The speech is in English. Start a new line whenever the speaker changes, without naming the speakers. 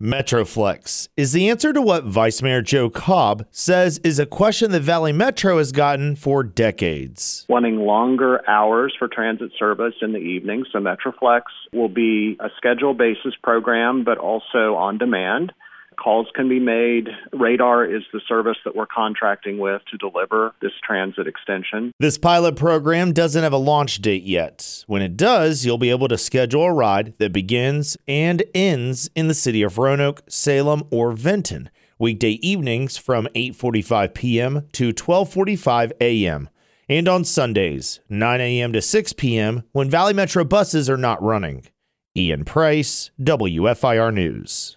MetroFLX is the answer to what Vice Mayor Joe Cobb says is a question that Valley Metro has gotten for decades.
Wanting longer hours for transit service in the evening, so MetroFLX will be a schedule basis program, but also on demand calls can be made. Radar is the service that we're contracting with to deliver this transit extension.
This pilot program doesn't have a launch date yet. When it does, you'll be able to schedule a ride that begins and ends in the city of Roanoke, Salem, or Vinton. Weekday evenings from 8:45 p.m. to 12:45 a.m. and on Sundays 9 a.m. to 6 p.m. when Valley Metro buses are not running. Ian Price, WFIR News.